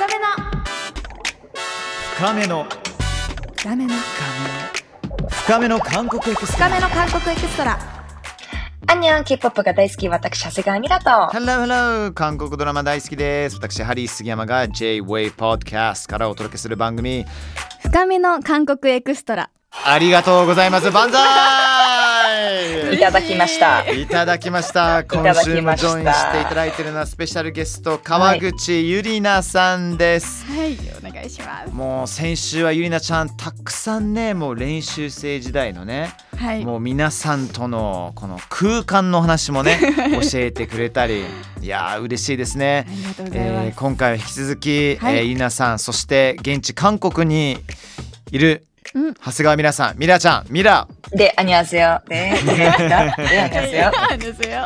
深めの。深めの。深めの。深めの。韓国エクストラ。深めの韓国エクストラ。안녕、K-POP が大好き、私、長谷川ミラと。Hello, hello! 韓国ドラマ大好きです。私ハリー杉山が J-WAVE Podcast からお届けする番組。深めの韓国エクストラ。ありがとうございます。万い歳た。だきました。いただきました。今週もジョインしていただいているのはスペシャルゲスト川口ゆりなさんです、はいお願いします。もう先週はゆりなちゃんたくさんねもう練習生時代のねはい。もう皆さんとのこの空間の話もね 教えてくれたり。いやー嬉しいですね。あ。りがとうございます、えー今回は引き続き、はい。えー、ゆりなさんそして現地韓国にいるうん。長谷川ミラさんミラちゃんミラ。で、アニャンセヨ。で、で、で、アニャンセヨ。なんですよ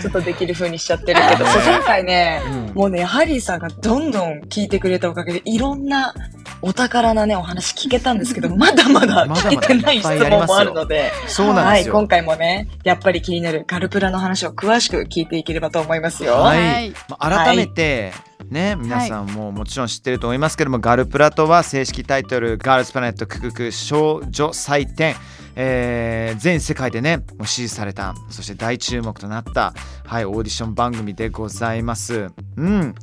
ちょっとできる風にしちゃってるけど、そう今回ね、うん。もうね、ハリーさんがどんどん聞いてくれたおかげで、いろんなお宝なね、お話聞けたんですけど、まだまだ聞けてない質問もあるので、そうなんはい、ですよ。今回もね、やっぱり気になるガルプラの話を詳しく聞いていければと思いますよ。はい。はい。まあ改めて、ね皆さんももちろん知ってると思いますけども、ガルプラとは正式タイトル「ガールズプラネット999 少女祭典」えー全世界でねもう支持されたそして大注目となった、はい、オーディション番組でございます。うん。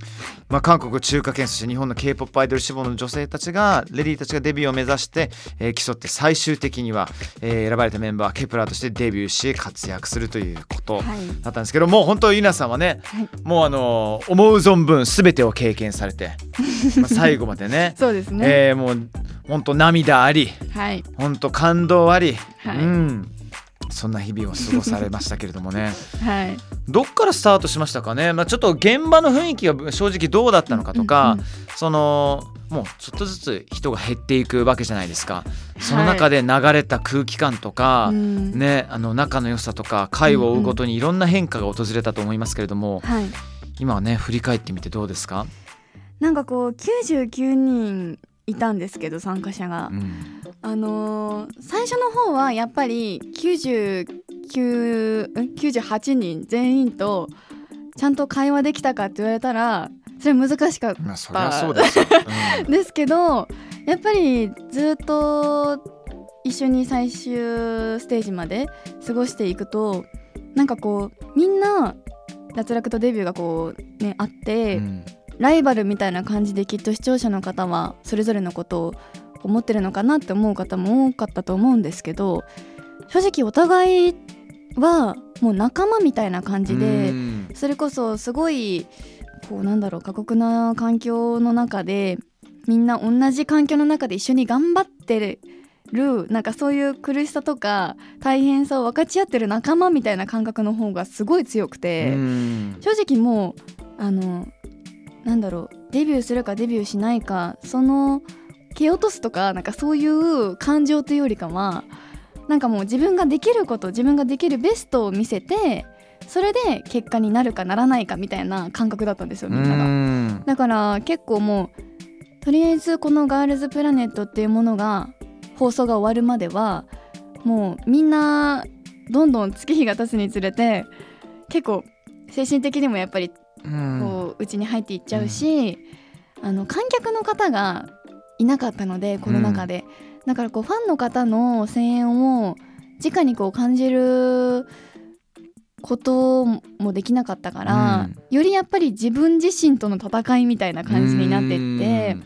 まあ、韓国中華圏そして日本の k p o p アイドル志望の女性たちがレディーたちがデビューを目指して、えー競って最終的には、えー選ばれたメンバーはケプラーとしてデビューし活躍するということはい。だったんですけどもう本当ゆなさんはね、はい。もうあの思う存分全てを経験されて、まあ、最後までねそうですね、えーもう本当涙ありはい。本当感動あり、はい。うん。そんな日々を過ごされましたけれどもね。はい。どっからスタートしましたかね、まあ、ちょっと現場の雰囲気が正直どうだったのかとか、うんうん。そのもうちょっとずつ人が減っていくわけじゃないですか。その中で流れた空気感とか、うん。ね、あの仲の良さとか回を追うごとにいろんな変化が訪れたと思いますけれども、はい。今はね振り返ってみてどうですか、なんかこう99人いたんですけど参加者が、うん。あのー最初の方はやっぱり99ん？98人全員とちゃんと会話できたかって言われたらそれ難しかっまあそうです ですけどやっぱりずっと一緒に最終ステージまで過ごしていくとなんかこうみんな脱落とデビューがこうねあって、うんうんライバルみたいな感じできっと視聴者の方はそれぞれのことを思ってるのかなって思う方も多かったと思うんですけど正直お互いはもう仲間みたいな感じでうんそれこそすごいこうなんだろう過酷な環境の中でみんな同じ環境の中で一緒に頑張ってるなんかそういう苦しさとか大変さを分かち合ってる仲間みたいな感覚の方がすごい強くて。うん正直もうあのなんだろうデビューするかデビューしないかその蹴落とすとかなんかそういう感情というよりかはなんかもう自分ができること自分ができるベストを見せてそれで結果になるかならないかみたいな感覚だったんですよみんなが。うんだから結構もうとりあえずこの「ガールズプラネット」っていうものが放送が終わるまではもうみんなどんどん月日が経つにつれて結構精神的にもやっぱりうちに入っていっちゃうし、あの観客の方がいなかったのでコロナ禍で、だからこうファンの方の声援を直にこう感じることもできなかったから、よりやっぱり自分自身との戦いみたいな感じになってって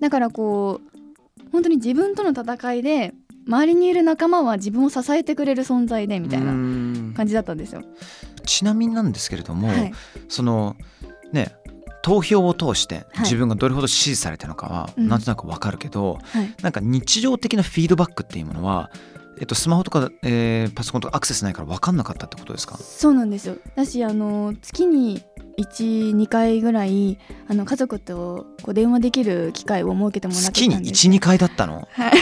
だからこう本当に自分との戦いで周りにいる仲間は自分を支えてくれる存在でみたいなうん。感じだったんですよ。ちなみになんですけれども、はい、そのね投票を通してはい。自分がどれほど支持されたのかはうん。なんとなくわかるけど、はい。なんか日常的なフィードバックっていうものは、えっと、スマホとか、えーパソコンとかアクセスないから分かんなかったってことですか？そうなんですよ。だしあの月に12回ぐらいあの家族とこう電話できる機会を設けてもらって月にたんです12回だったの？はい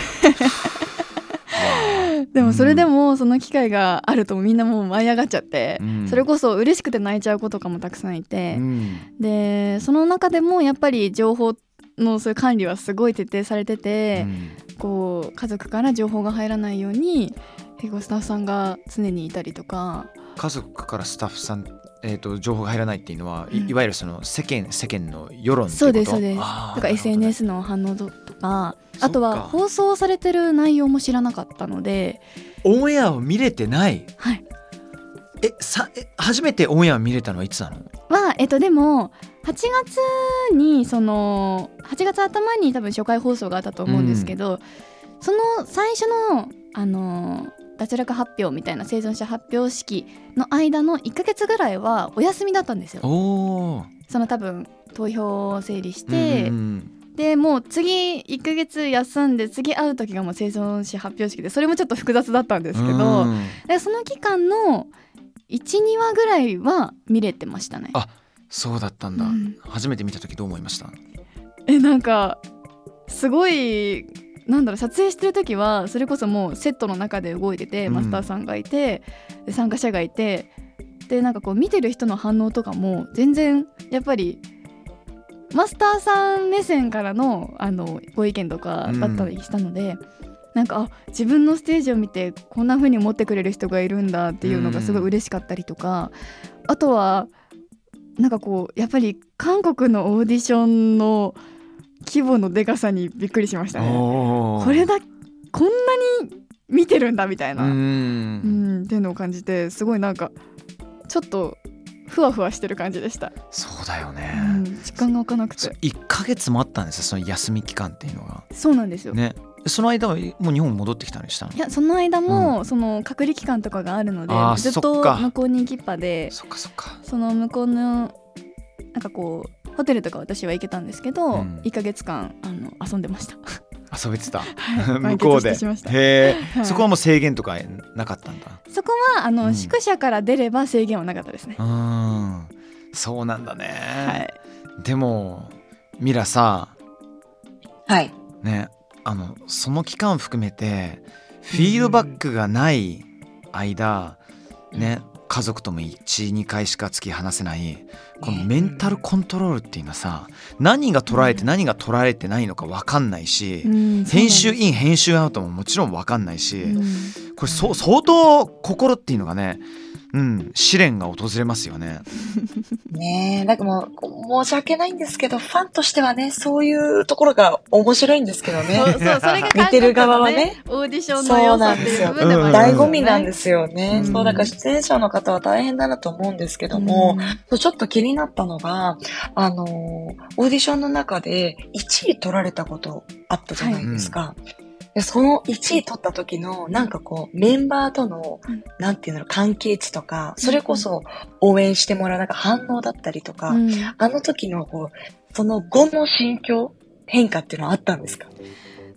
でもそれでもその機会があるとみんなもう舞い上がっちゃって、うん。それこそ嬉しくて泣いちゃう子とかもたくさんいて、うん。でその中でもやっぱり情報のそういう管理はすごい徹底されてて、こう家族から情報が入らないように結構スタッフさんが常にいたりとか家族からスタッフさんえー、と情報が入らないっていうのは、いうん。いわゆるその世間世間の世論そうですそうです。なるほどね SNS の反応とかあとは放送されてる内容も知らなかったのでオンエアを見れてない？はい。えさえ初めてオンエアを見れたのはいつなの？はえっとでも8月にその8月頭に多分初回放送があったと思うんですけど、その最初のあの脱落発表みたいな生存者発表式の間の1ヶ月ぐらいはお休みだったんですよ。その多分投票を整理して、うんでもう次1ヶ月休んで次会う時がもう生存者発表式でそれもちょっと複雑だったんですけど、うん。でその期間の12話ぐらいは見れてましたね。あそうだったんだ、うん。初めて見た時どう思いました？えなんかすごいなんだろう撮影してる時はそれこそもうセットの中で動いてて、うん。マスターさんがいてで参加者がいてでなんかこう見てる人の反応とかも全然やっぱりマスターさん目線からのあのご意見とかだったりしたので、なんかあ自分のステージを見てこんな風に思ってくれる人がいるんだっていうのがすごい嬉しかったりとか、あとはなんかこうやっぱり韓国のオーディションの規模のでかさにびっくりしましたね。これだこんなに見てるんだみたいうな、ん。うん、っていうのを感じてすごいなんかちょっとふわふわしてる感じでした、そうだよね、うん、時間が置かなくて。1ヶ月もあったんですよその休み期間っていうのが。そうなんですよ、ね。その間はもう日本戻ってきたりしたの？いやその間も、その隔離期間とかがあるのでずっと向こうに行きっぱでそっかそっか。その向こうのなんかこうホテルとか私は行けたんですけど、うん。1ヶ月間あの遊んでました。遊べてた。はい。向こうで。してしました。へえ、はい。そこはもう制限とかなかったんだ。そこはあの、うん。宿舎から出れば制限はなかったですね、うん。そうなんだね、はい。でもミラさはい。ねあのその期間含めてフィードバックがない間、ね家族とも12回しか突き放せないこのメンタルコントロールっていうのはさ何が捉えてうん。何が捉えてないのか分かんないし、うん編集イン編集アウトももちろん分かんないし、これそ相当心っていうのがね、うん、試練が訪れますよね。ねえ、なんかもう、申し訳ないんですけど、ファンとしてはね、そういうところが面白いんですけどそうね。そうそれが韓国の見てる側はねオーディションのそう良さっていうなんですよ。部分でもありますよね醍醐味なんですよね。うんそう、だから出演者の方は大変だなと思うんですけども、うんちょっと気になったのが、あのー、オーディションの中で1位取られたことあったじゃないですか。でその1位取った時の、なんかこう、メンバーとのうん、なんていうの、関係値とか、それこそ応援してもらうなんか反応だったりとか、うん。あの時のこう、その後の心境、変化っていうのはあったんですか？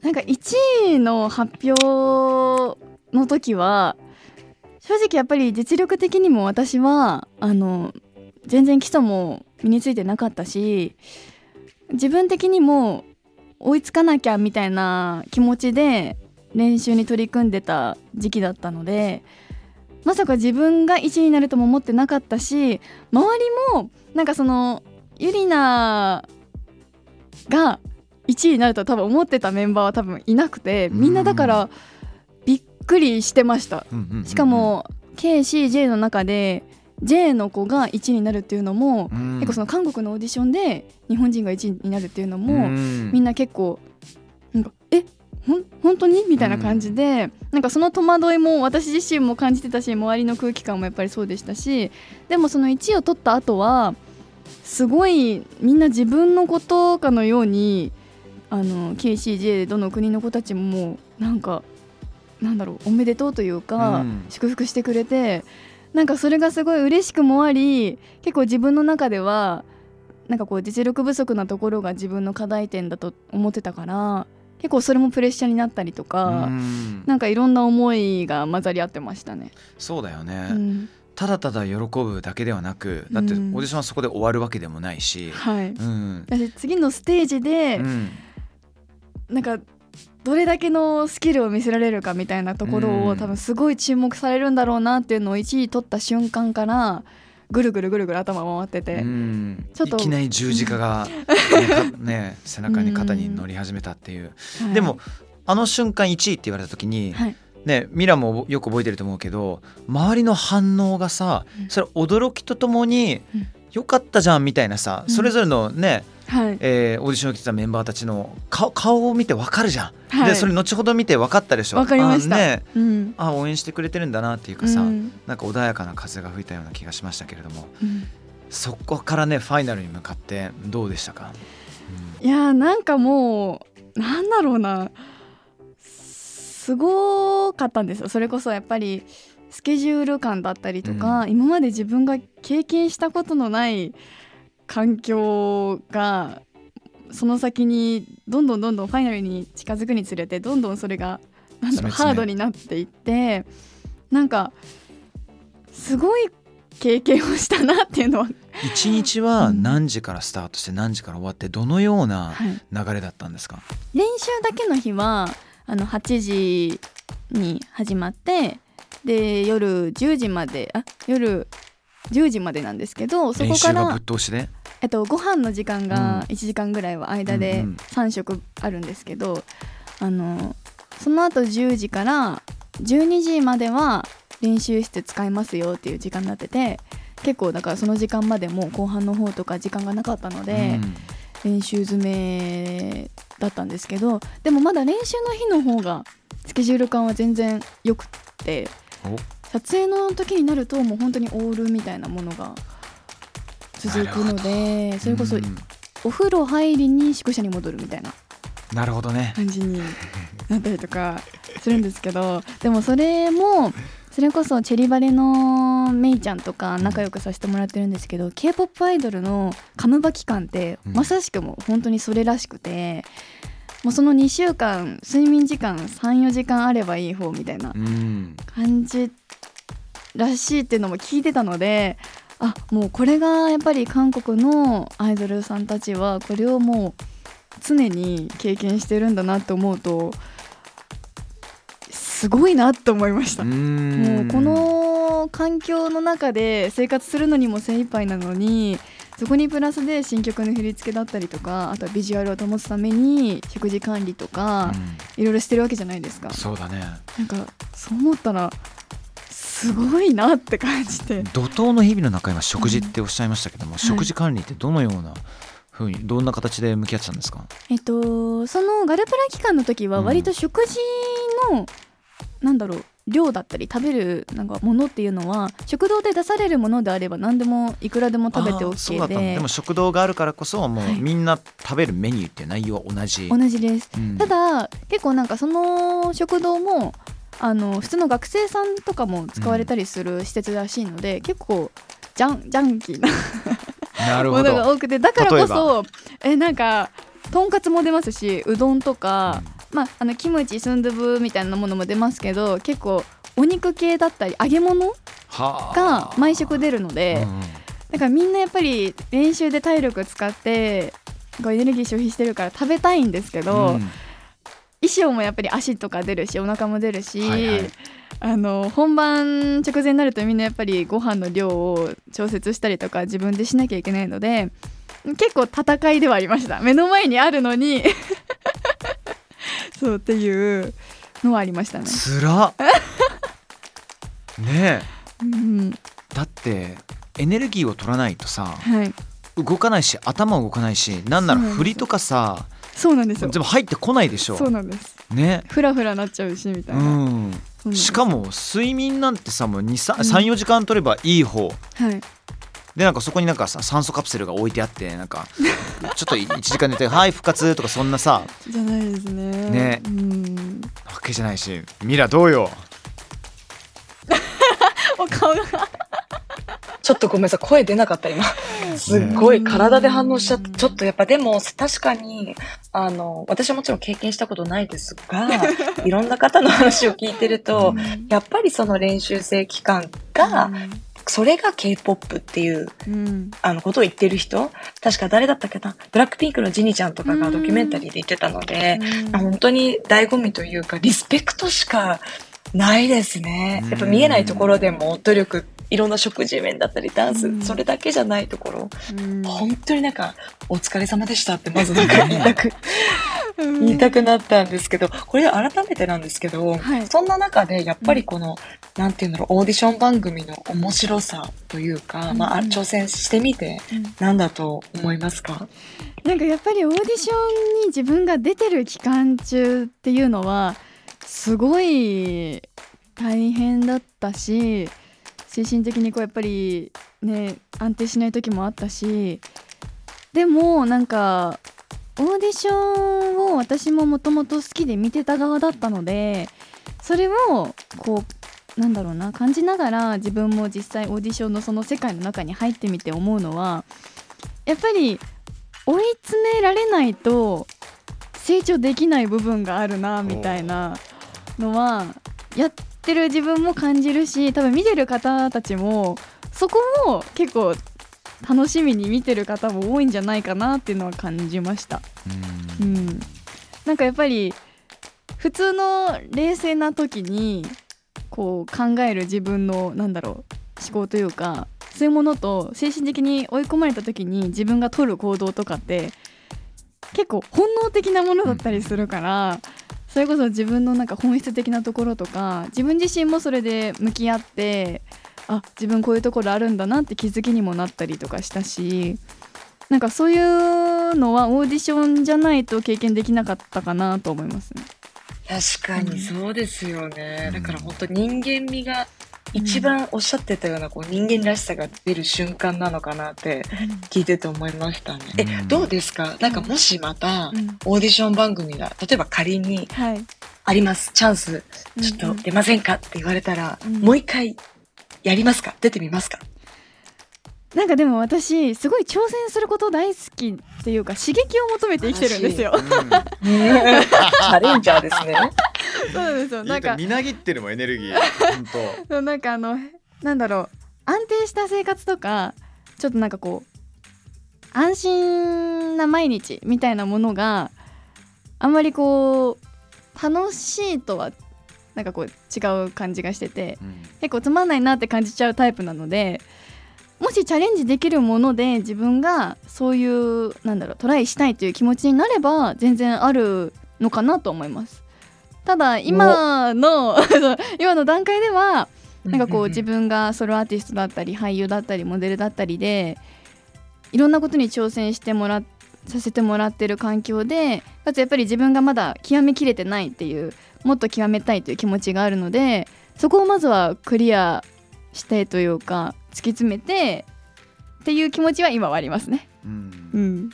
なんか1位の発表の時は正直やっぱり実力的にも私はあの全然基礎も身についてなかったし自分的にも追いつかなきゃみたいな気持ちで練習に取り組んでた時期だったのでまさか自分が1位になるとも思ってなかったし周りもなんかそのユリナが1位になると多分思ってたメンバーは多分いなくてみんなだからびっくりしてました。しかも KCJ の中で J の子が1位になるっていうのも、うん。結構その韓国のオーディションで日本人が1位になるっていうのも、うん。みんな結構なんかえほん本当に？みたいな感じで、なんかその戸惑いも私自身も感じてたし周りの空気感もやっぱりそうでしたしでもその1位を取った後はすごいみんな自分のことかのようにあの KCJ どの国の子たちももうなんかなんだろうおめでとうというか、うん。祝福してくれてなんかそれがすごい嬉しくもあり結構自分の中ではなんかこう実力不足なところが自分の課題点だと思ってたから結構それもプレッシャーになったりとか、うん。なんかいろんな思いが混ざり合ってましたね。そうだよね、うん、ただただ喜ぶだけではなくだってオーうんディションはそこで終わるわけでもないし、はい。うん。私次のステージで、うん。なんかどれだけのスキルを見せられるかみたいなところを、うん。多分すごい注目されるんだろうなっていうのを1位取った瞬間からぐるぐるぐるぐる頭回ってて、うん。ちょっといきなり十字架が、ねかね背中に肩に乗り始めたっていう、はい。でもあの瞬間1位って言われた時に、はい。ねミラもよく覚えてると思うけど周りの反応がさうん。それ驚きとともにうん。よかったじゃんみたいなさうん。それぞれのね、はい。えーオーディションを来てたメンバーたちの顔顔を見てわかるじゃん、はい。でそれ後ほど見て分かったでしょ。わかりました。あね。うん。あ応援してくれてるんだなっていうかさ、うん。なんか穏やかな風が吹いたような気がしましたけれども。うん。そこからねファイナルに向かってどうでしたか、いやーなんかもうなんだろうな。すごかったんですよ。それこそやっぱりスケジュール感だったりとか、今まで自分が経験したことのない環境がその先にどんどんどんどんファイナルに近づくにつれてどんどんそれがなんハードになっていってなんかすごい経験をしたなっていうのは、一日は何時からスタートして何時から終わってどのようなはい、流れだったんですか、練習だけの日はあの8時に始まってで夜10時まであ夜10時までなんですけどそこからえっと、ご飯の時間うん。が1時間ぐらいは間でうんうん。3食あるんですけど、あのその後10時から12時までは練習室使いますよっていう時間になってて結構だからその時間までも後半の方とか時間がなかったので。うん。練習詰めだったんですけどでもまだ練習の日の方がスケジュール感は全然よくってお撮影の時になるともう本当にオールみたいなものが続くのでそれこそうん。お風呂入りに宿舎に戻るみたいな。なるほどね。感じになったりとか するんですけどでもそれもそれこそチェリバレのメイちゃんとか仲良くさせてもらってるんですけど k p o p アイドルのカムバ期間ってうん。まさしくもう本当にそれらしくて、もうその2週間睡眠時間34時間あればいい方みたいなうん感じらしいっていうのも聞いてたのであもうこれがやっぱり韓国のアイドルさんたちはこれをもう常に経験してるんだなって思うとすごいなと思いました。ももうこの環境の中で生活するのにも精一杯なのにそこにプラスで新曲の振り付けだったりとかあとはビジュアルを保つために食事管理とかいろいろしてるわけじゃないですか。そうだね。なんかそう思ったらすごいなって感じて。怒涛の日々の中には食事っておっしゃいましたけども、い食事管理ってどのようなふうにどんな形で向き合ってたんですか？えっとそのガルプラ期間の時は割と食事の、なんだろう量だったり食べるなんかものっていうのは食堂で出されるものであれば何でもいくらでも食べて OK ででも食堂があるからこそもうはい。みんな食べるメニューって内容は同じ、同じです。うん。ただ結構なんかその食堂もあの普通の学生さんとかも使われたりする施設らしいので、結構ジャンジャンキーなも なるほど。のが多くてだからこそえなんかとんかつも出ますしうどんとか、まあ、あのキムチスンドゥブみたいなものも出ますけど結構お肉系だったり揚げ物はあ。が毎食出るので、だからみんなやっぱり練習で体力使ってこうエネルギー消費してるから食べたいんですけど、うん。衣装もやっぱり足とか出るしお腹も出るし、はいはい。あの本番直前になるとみんなやっぱりご飯の量を調節したりとか自分でしなきゃいけないので結構戦いではありました。目の前にあるのにそうっていうのはありましたね。つらっ。ねうん、えだってエネルギーを取らないとさはい。動かないし頭動かないしなんなら振りとかさそうなんですよ。全部入ってこないでしょ。そうなんです。ね。フラフラなっちゃうしみたいうな、うなんしかも睡眠なんてさもう34時間取ればいい方。はいでなんかそこになんかさ酸素カプセルが置いてあってなんかちょっと1 時間寝て「はい復活」とかそんなさじゃないですね。ね。うん。わけじゃないしミラどうよ。お顔が。ちょっとごめんなさい、声出なかった今。すっごい体で反応しちゃって、ちょっとやっぱでも確かに、あの、私はもちろん経験したことないですが、いろんな方の話を聞いてると、やっぱりその練習生期間が、それが K-POP っていう、うんあの、ことを言ってる人、確か誰だったっけな、ブラックピンクのジニちゃんとかがドキュメンタリーで言ってたので、うん。あ本当に醍醐味というか、リスペクトしかないですね。やっぱ見えないところでも努力、いろんな食事面だったり、ダンス、うん。それだけじゃないところ、うん。本当になんか、お疲れ様でしたってまずなんか言いたく言いたくなったんですけど、これ改めてなんですけど、はい。そんな中でやっぱりこの、なんていうんだろう、オーディション番組の面白さというか、うん。まあ、うん挑戦してみて、なんだと思いますか？なんかやっぱりオーディションに自分が出てる期間中っていうのはすごい大変だったし精神的にこうやっぱりね安定しない時もあったしでもなんかオーディションを私ももともと好きで見てた側だったのでそれをこうなんだろうな感じながら自分も実際オーディションのその世界の中に入ってみて思うのはやっぱり追い詰められないと成長できない部分があるなみたいな。のはやってる自分も感じるし多分見てる方たちもそこも結構楽しみに見てる方も多いんじゃないかなっていうのは感じました。ううんん、なんかやっぱり普通の冷静な時にこう考える自分のなんだろう思考というかそういうものと精神的に追い込まれた時に自分が取る行動とかって結構本能的なものだったりするから、それこそ自分のなんか本質的なところとか自分自身もそれで向き合ってあ自分こういうところあるんだなって気づきにもなったりとかしたしなんかそういうのはオーディションじゃないと経験できなかったかなと思いますね。確かにそうですよね。うんだから本当人間味が一番おっしゃってたようなこう人間らしさが出る瞬間なのかなって聞いてて思いましたね。えう、ん。どうですか？なんかもしまたうん。オーディション番組が例えば仮にはい、あります、チャンス、ちょっと出ませんかって言われたら、うん。もう一回やりますか？出てみますか？なんかでも私すごい挑戦すること大好きっていうか刺激を求めて生きてるんですよ。チャレンジャーですね。そうなんですよ。なんか。みなぎってるもんエネルギー。本そうなんかあのなんだろう。安定した生活とかちょっとなんかこう安心な毎日みたいなものがあんまりこう楽しいとはなんかこう違う感じがしてて当、うん。結構つまんないなって感じちゃうタイプなのでもしチャレンジできるもので自分がそういうなんだろうトライしたいという気持ちになれば全然あるのかなと思いますただ今の 今の段階ではなんかこう自分がソロアーティストだったり俳優だったりモデルだったりでいろんなことに挑戦してもらっさせてもらってる環境でかつやっぱり自分がまだ極めきれてないっていうもっと極めたいという気持ちがあるのでそこをまずはクリアしてというか突き詰めてっていう気持ちは今はありますね。うん。うん、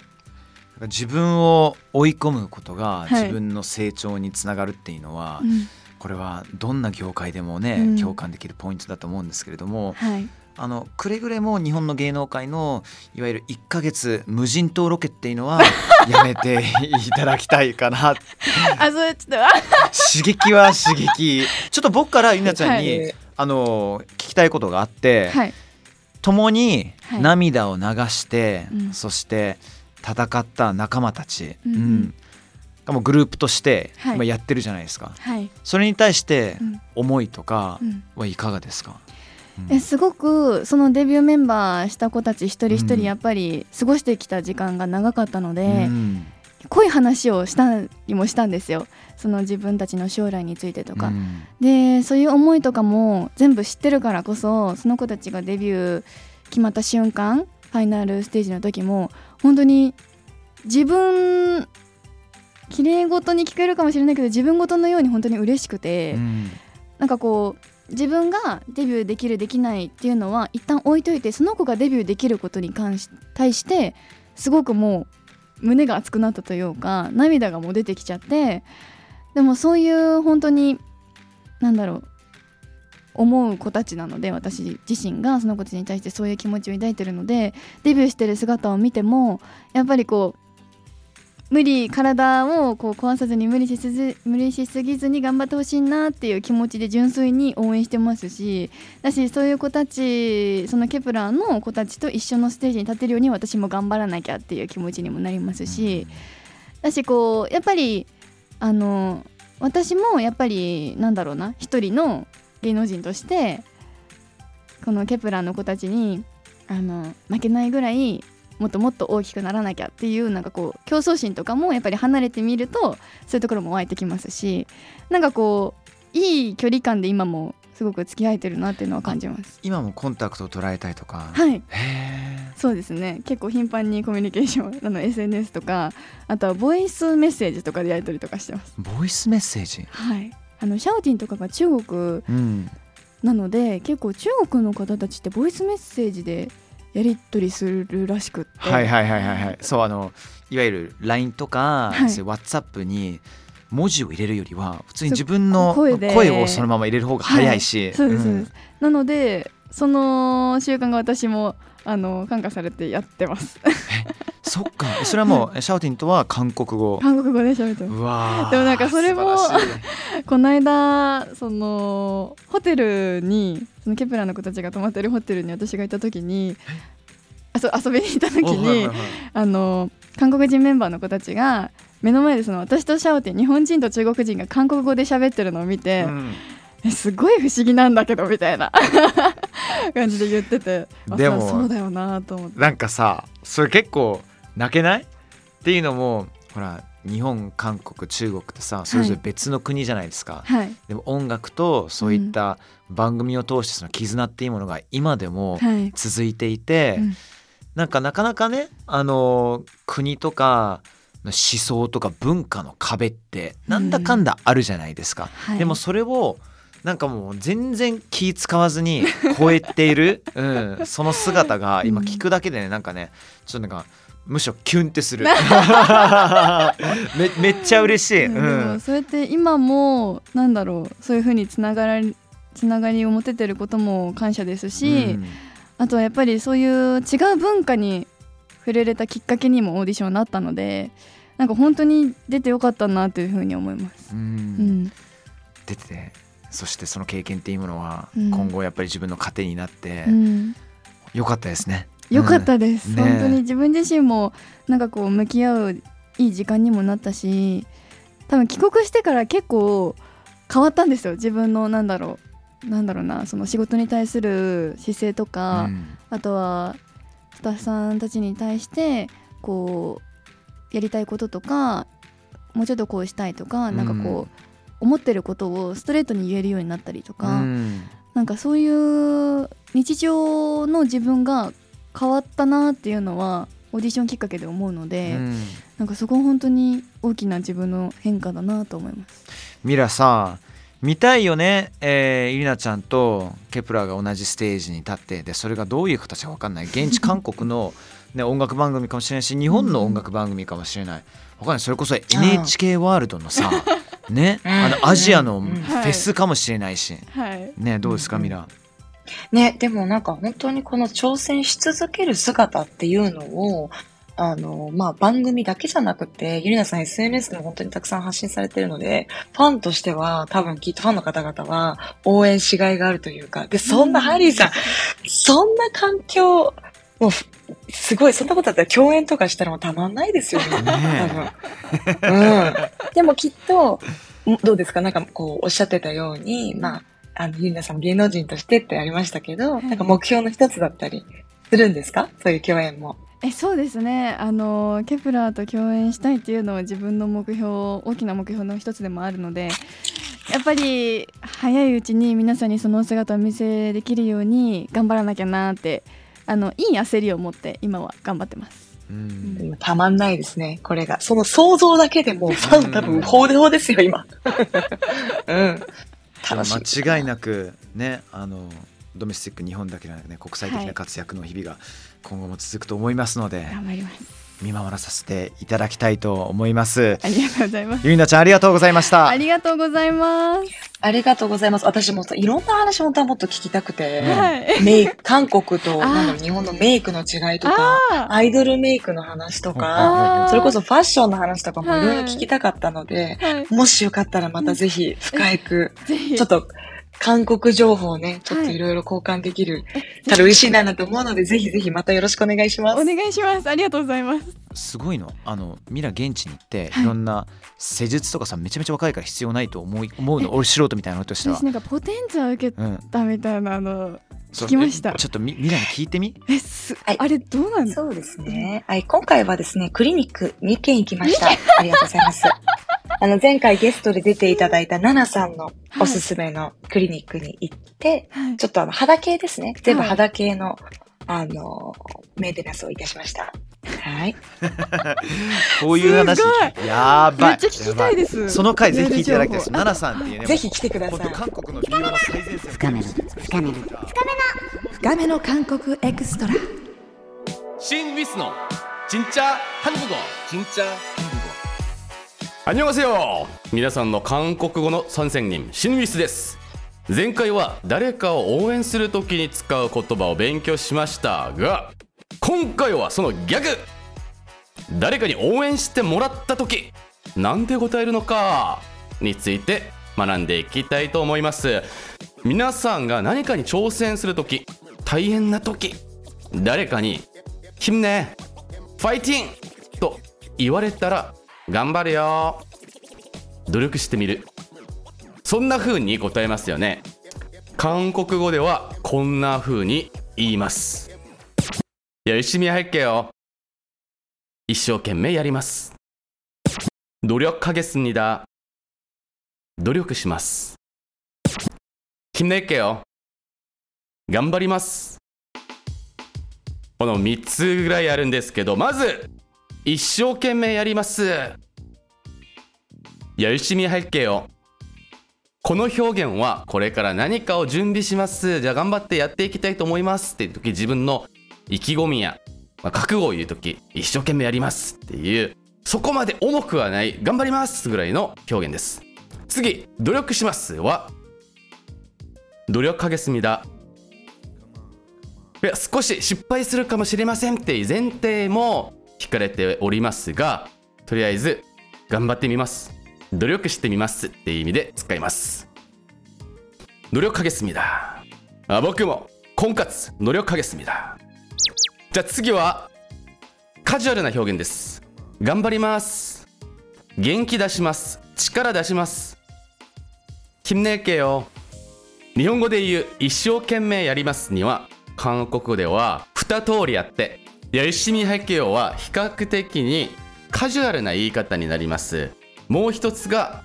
自分を追い込むことがはい。自分の成長につながるっていうのは、うん。これはどんな業界でもね、うん。共感できるポイントだと思うんですけれどもはい、あのくれぐれも日本の芸能界のいわゆる1ヶ月無人島ロケっていうのは やめていただきたいかな。あそうちょっとあ刺激は刺激。ちょっと僕からゆなちゃんに、えあの聞きたいことがあって、はい。共にはい。涙を流して、うん。そして戦った仲間たち、うん。うん。がもうグループとしてはい。今やってるじゃないですか、はい、それに対してうん。思いとかうん。はいかがですか、うん。えすごくそのデビューメンバーした子たち一人一うん。人やっぱり過ごしてきた時間が長かったので、うん。濃い話をしたりもしたんですよ。その自分たちの将来についてとか、うん。でそういう思いとかも全部知ってるからこそその子たちがデビュー決まった瞬間ファイナルステージの時も本当に自分綺麗事に聞こえるかもしれないけど自分事のように本当に嬉しくて、うんなんかこう自分がデビューできるできないっていうのは一旦置いといてその子がデビューできることに関し対してすごくもう胸が熱くなったというか涙がもう出てきちゃってでもそういう本当になんだろう思う子たちなので私自身がその子たちに対してそういう気持ちを抱いてるのでデビューしてる姿を見てもやっぱりこう無理体をこう壊さずに無理しすぎ無理しすぎずに頑張ってほしいなっていう気持ちで純粋に応援してますしだしそういう子たちそのケプラーの子たちと一緒のステージに立てるように私も頑張らなきゃっていう気持ちにもなりますし、だしこうやっぱりあの私もやっぱりなんだろうな一人の芸能人としてこのケプラーの子たちにあの負けないぐらいもっともっと大きくならなきゃっていうなんかこう競争心とかもやっぱり離れてみるとそういうところも湧いてきますしなんかこういい距離感で今もすごく付き合えてるなっていうのは感じます。今もコンタクトを取り合ったりとか。はい。そうですね。結構頻繁にコミュニケーションあの SNS とかあとはボイスメッセージとかでやり取りとかしてます。ボイスメッセージ？はいあのシャオティンとかが中国うん。なので結構中国の方たちってボイスメッセージでやり取りするらしくって。はいはいはいはいはい。そうあのいわゆる LINE とか、はい。WhatsApp に文字を入れるよりは普通に自分の声をそのまま入れる方が早いし、そうですそうです、ん。なのでその習慣が私もあの感化されてやってます。そっか。それはもうえシャオティンとは韓国語？韓国語で喋ってます。でもなんかそれもこの間そのホテルにそのケプラーの子たちが泊まってるホテルに私がいた時にあそう遊びに行った時に、おはいはいはい。あの韓国人メンバーの子たちが目の前でその私とシャオティン日本人と中国人が韓国語で喋ってるのを見て、うんえ すごい不思議なんだけどみたいな。感じで言ってて。あでもそうだよなと思って。なんかさそれ結構泣けない？っていうのもほら日本韓国中国ってさそれぞれ別の国じゃないですか、はい。でも音楽とそういった番組を通してその絆っていうものが今でもはい。続いていて、うん。なんかなかなかねあの国とか思想とか文化の壁ってなんだかんだあるじゃないですか、はい。でもそれをなんかもう全然気使わずに超えている、うん、その姿が今聞くだけでねなんかねちょっとなんかむしろキュンってする。めめっちゃ嬉しい、うんそうやって今もなんだろうそういうふうにつながりつながりを持ててることも感謝ですし、うん。あとはやっぱりそういう違う文化に触れれたきっかけにもオーディションになったのでなんか本当に出てよかったなというふうに思います。ううんん、出ててそしてその経験っていうものはうん。今後やっぱり自分の糧になってうん、よかったですね。よかったです、うん。ね本当に自分自身もなんかこう向き合ういい時間にもなったし多分帰国してから結構変わったんですよ。自分のなんだろうなんだろうなその仕事に対する姿勢とか、うん。あとはスタッフさんたちに対してこうやりたいこととかもうちょっとこうしたいとか、うんなんかこう思ってることをストレートに言えるようになったりとか、うん。なんかそういう日常の自分が変わったなっていうのはオーディションきっかけで思うので、うん。なんかそこは本当に大きな自分の変化だなと思います。ミラさ見たいよね、えー、ゆりなちゃんとケプラーが同じステージに立ってでそれがどういう形か分かんない。現地韓国の、ね、音楽番組かもしれないし日本の音楽番組かもしれない。分かんない。それこそ NHK ワールドのさねうんあのアジアのうん。フェスかもしれないし、はい、ねどうですかうんミラね、でもなんか本当にこの挑戦し続ける姿っていうのを、あの、まあ、番組だけじゃなくて、ゆりなさん SNS でも本当にたくさん発信されてるので、ファンとしては多分きっとファンの方々は応援しがいがあるというか、で、そんなハリーさん、そんな環境、もうふ、すごい、そんなことだったら共演とかしたらもうたまんないですよね。多ね分。うん。でもきっと、んどうですか？なんかこう、おっしゃってたように、まあ、あの、ゆりなさんも芸能人としてってありましたけど、いなんか目標の一つだったりするんですか？そういう共演も。えそうですねあのケプラーと共演したいっていうのは自分の目標大きな目標の一つでもあるのでやっぱり早いうちに皆さんにその姿をお見せできるように頑張らなきゃなってあのいい焦りを持って今は頑張ってます。うんたまんないですね、これが。その想像だけでもうファン多分、ほうでほうですよ、今。うん。楽しい。間違いなくねあのドメスティック日本だけじゃなくね国際的な活躍の日々が今後も続くと思いますので、頑張ります見守らさせていただきたいと思います。ありがとうございます。ゆいなちゃんありがとうございました。ありがとうございます、ありがとうございます。私もさいろんな話本当はもっと聞きたくて、はい。メイク、韓国と日本のメイクの違いとか、あアイドルメイクの話とあか、ー。それこそファッションの話とかもいろいろはい。聞きたかったので、はい。もしよかったらまたぜひ深く、ぜひ。ちょっと韓国情報をね、ちょっといろいろ交換できる、たら嬉しいなと思うので、ぜひぜひまたよろしくお願いします。お願いします。ありがとうございます。すごいの。あのミラ現地に行ってはい。いろんな施術とかさめちゃめちゃ若いから必要ないと思い思うの俺素人みたいなのとしては。私。なんかポテンツァ受けうん、たみたいなあの聞きました。えちょっとみミラに聞いてみ？えす、はい。あれどうなのそうですね。はい、今回はですね、クリニック2件行きました。ありがとうございます。あの、前回ゲストで出ていただいたナナさんのおすすめのクリニックに行って、はいちょっとあの、肌系ですね。全部はい肌系の、あの、メンテナンスをいたしました。はい。こういう話すやばいめっちゃ聞きたいですやばその回ぜひ聞いていただきたいですメール情報奈々さんっていうねぜひ来てください本当韓国の美容の最前線深めの深めの深めの韓国エクストラ 신 위스노 진짜 한국어 진짜 한국어 안녕하세요 皆さんの韓国語の선생님シンウィスです 前回は誰かを応援するときに使う言葉を勉強しました。が今回はその逆誰かに応援してもらったときなんて答えるのか？について学んでいきたいと思います。皆さんが何かに挑戦するとき大変なとき誰かに「힘내ファイティン!」と言われたら「頑張るよ。努力してみる。そんな風に答えますよね韓国語ではこんな風に言います열심히할게요一生懸命やります努力하겠습니다努力します힘낼게요頑張りますこの3つぐらいあるんですけどまず一生懸命やります열심히할게요 この表現はこれから何かを準備しますじゃあ頑張ってやっていきたいと思いますっていう時自分の意気込みや、まあ覚悟を言う時一生懸命やりますっていうそこまで重くはない頑張りますぐらいの表現です次努力しますは努力하겠습니다いや少し失敗するかもしれませんっていう前提も聞かれておりますがとりあえず頑張ってみます 努力してみますっていう意味で使います努力하겠습니다あ僕も婚活努力하겠습니다じゃあ次はカジュアルな表現です頑張ります元気出します力出します힘낼게요日本語で言う一生懸命やりますには韓国語では2通りあって열심히할게요は比較的にカジュアルな言い方になります もう一つが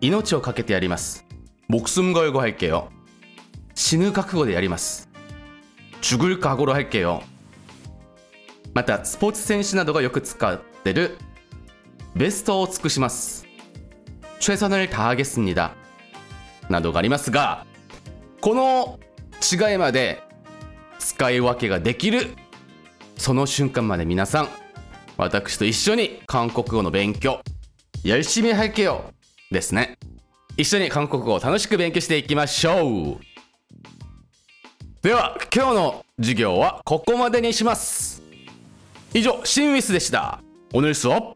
命をかけてやります목숨 걸고 할게요死ぬ覚悟でやります죽을覚悟할게요またスポーツ選手などがよく使ってるベストを尽くします최선을다하겠습니다などがありますがこの違いまで使い分けができるその瞬間まで皆さん私と一緒に韓国語の勉強 열심히할게요ですね一緒に韓国語を楽しく勉強していきましょうでは今日の授業はここまでにします以上シンウィスでした오늘수업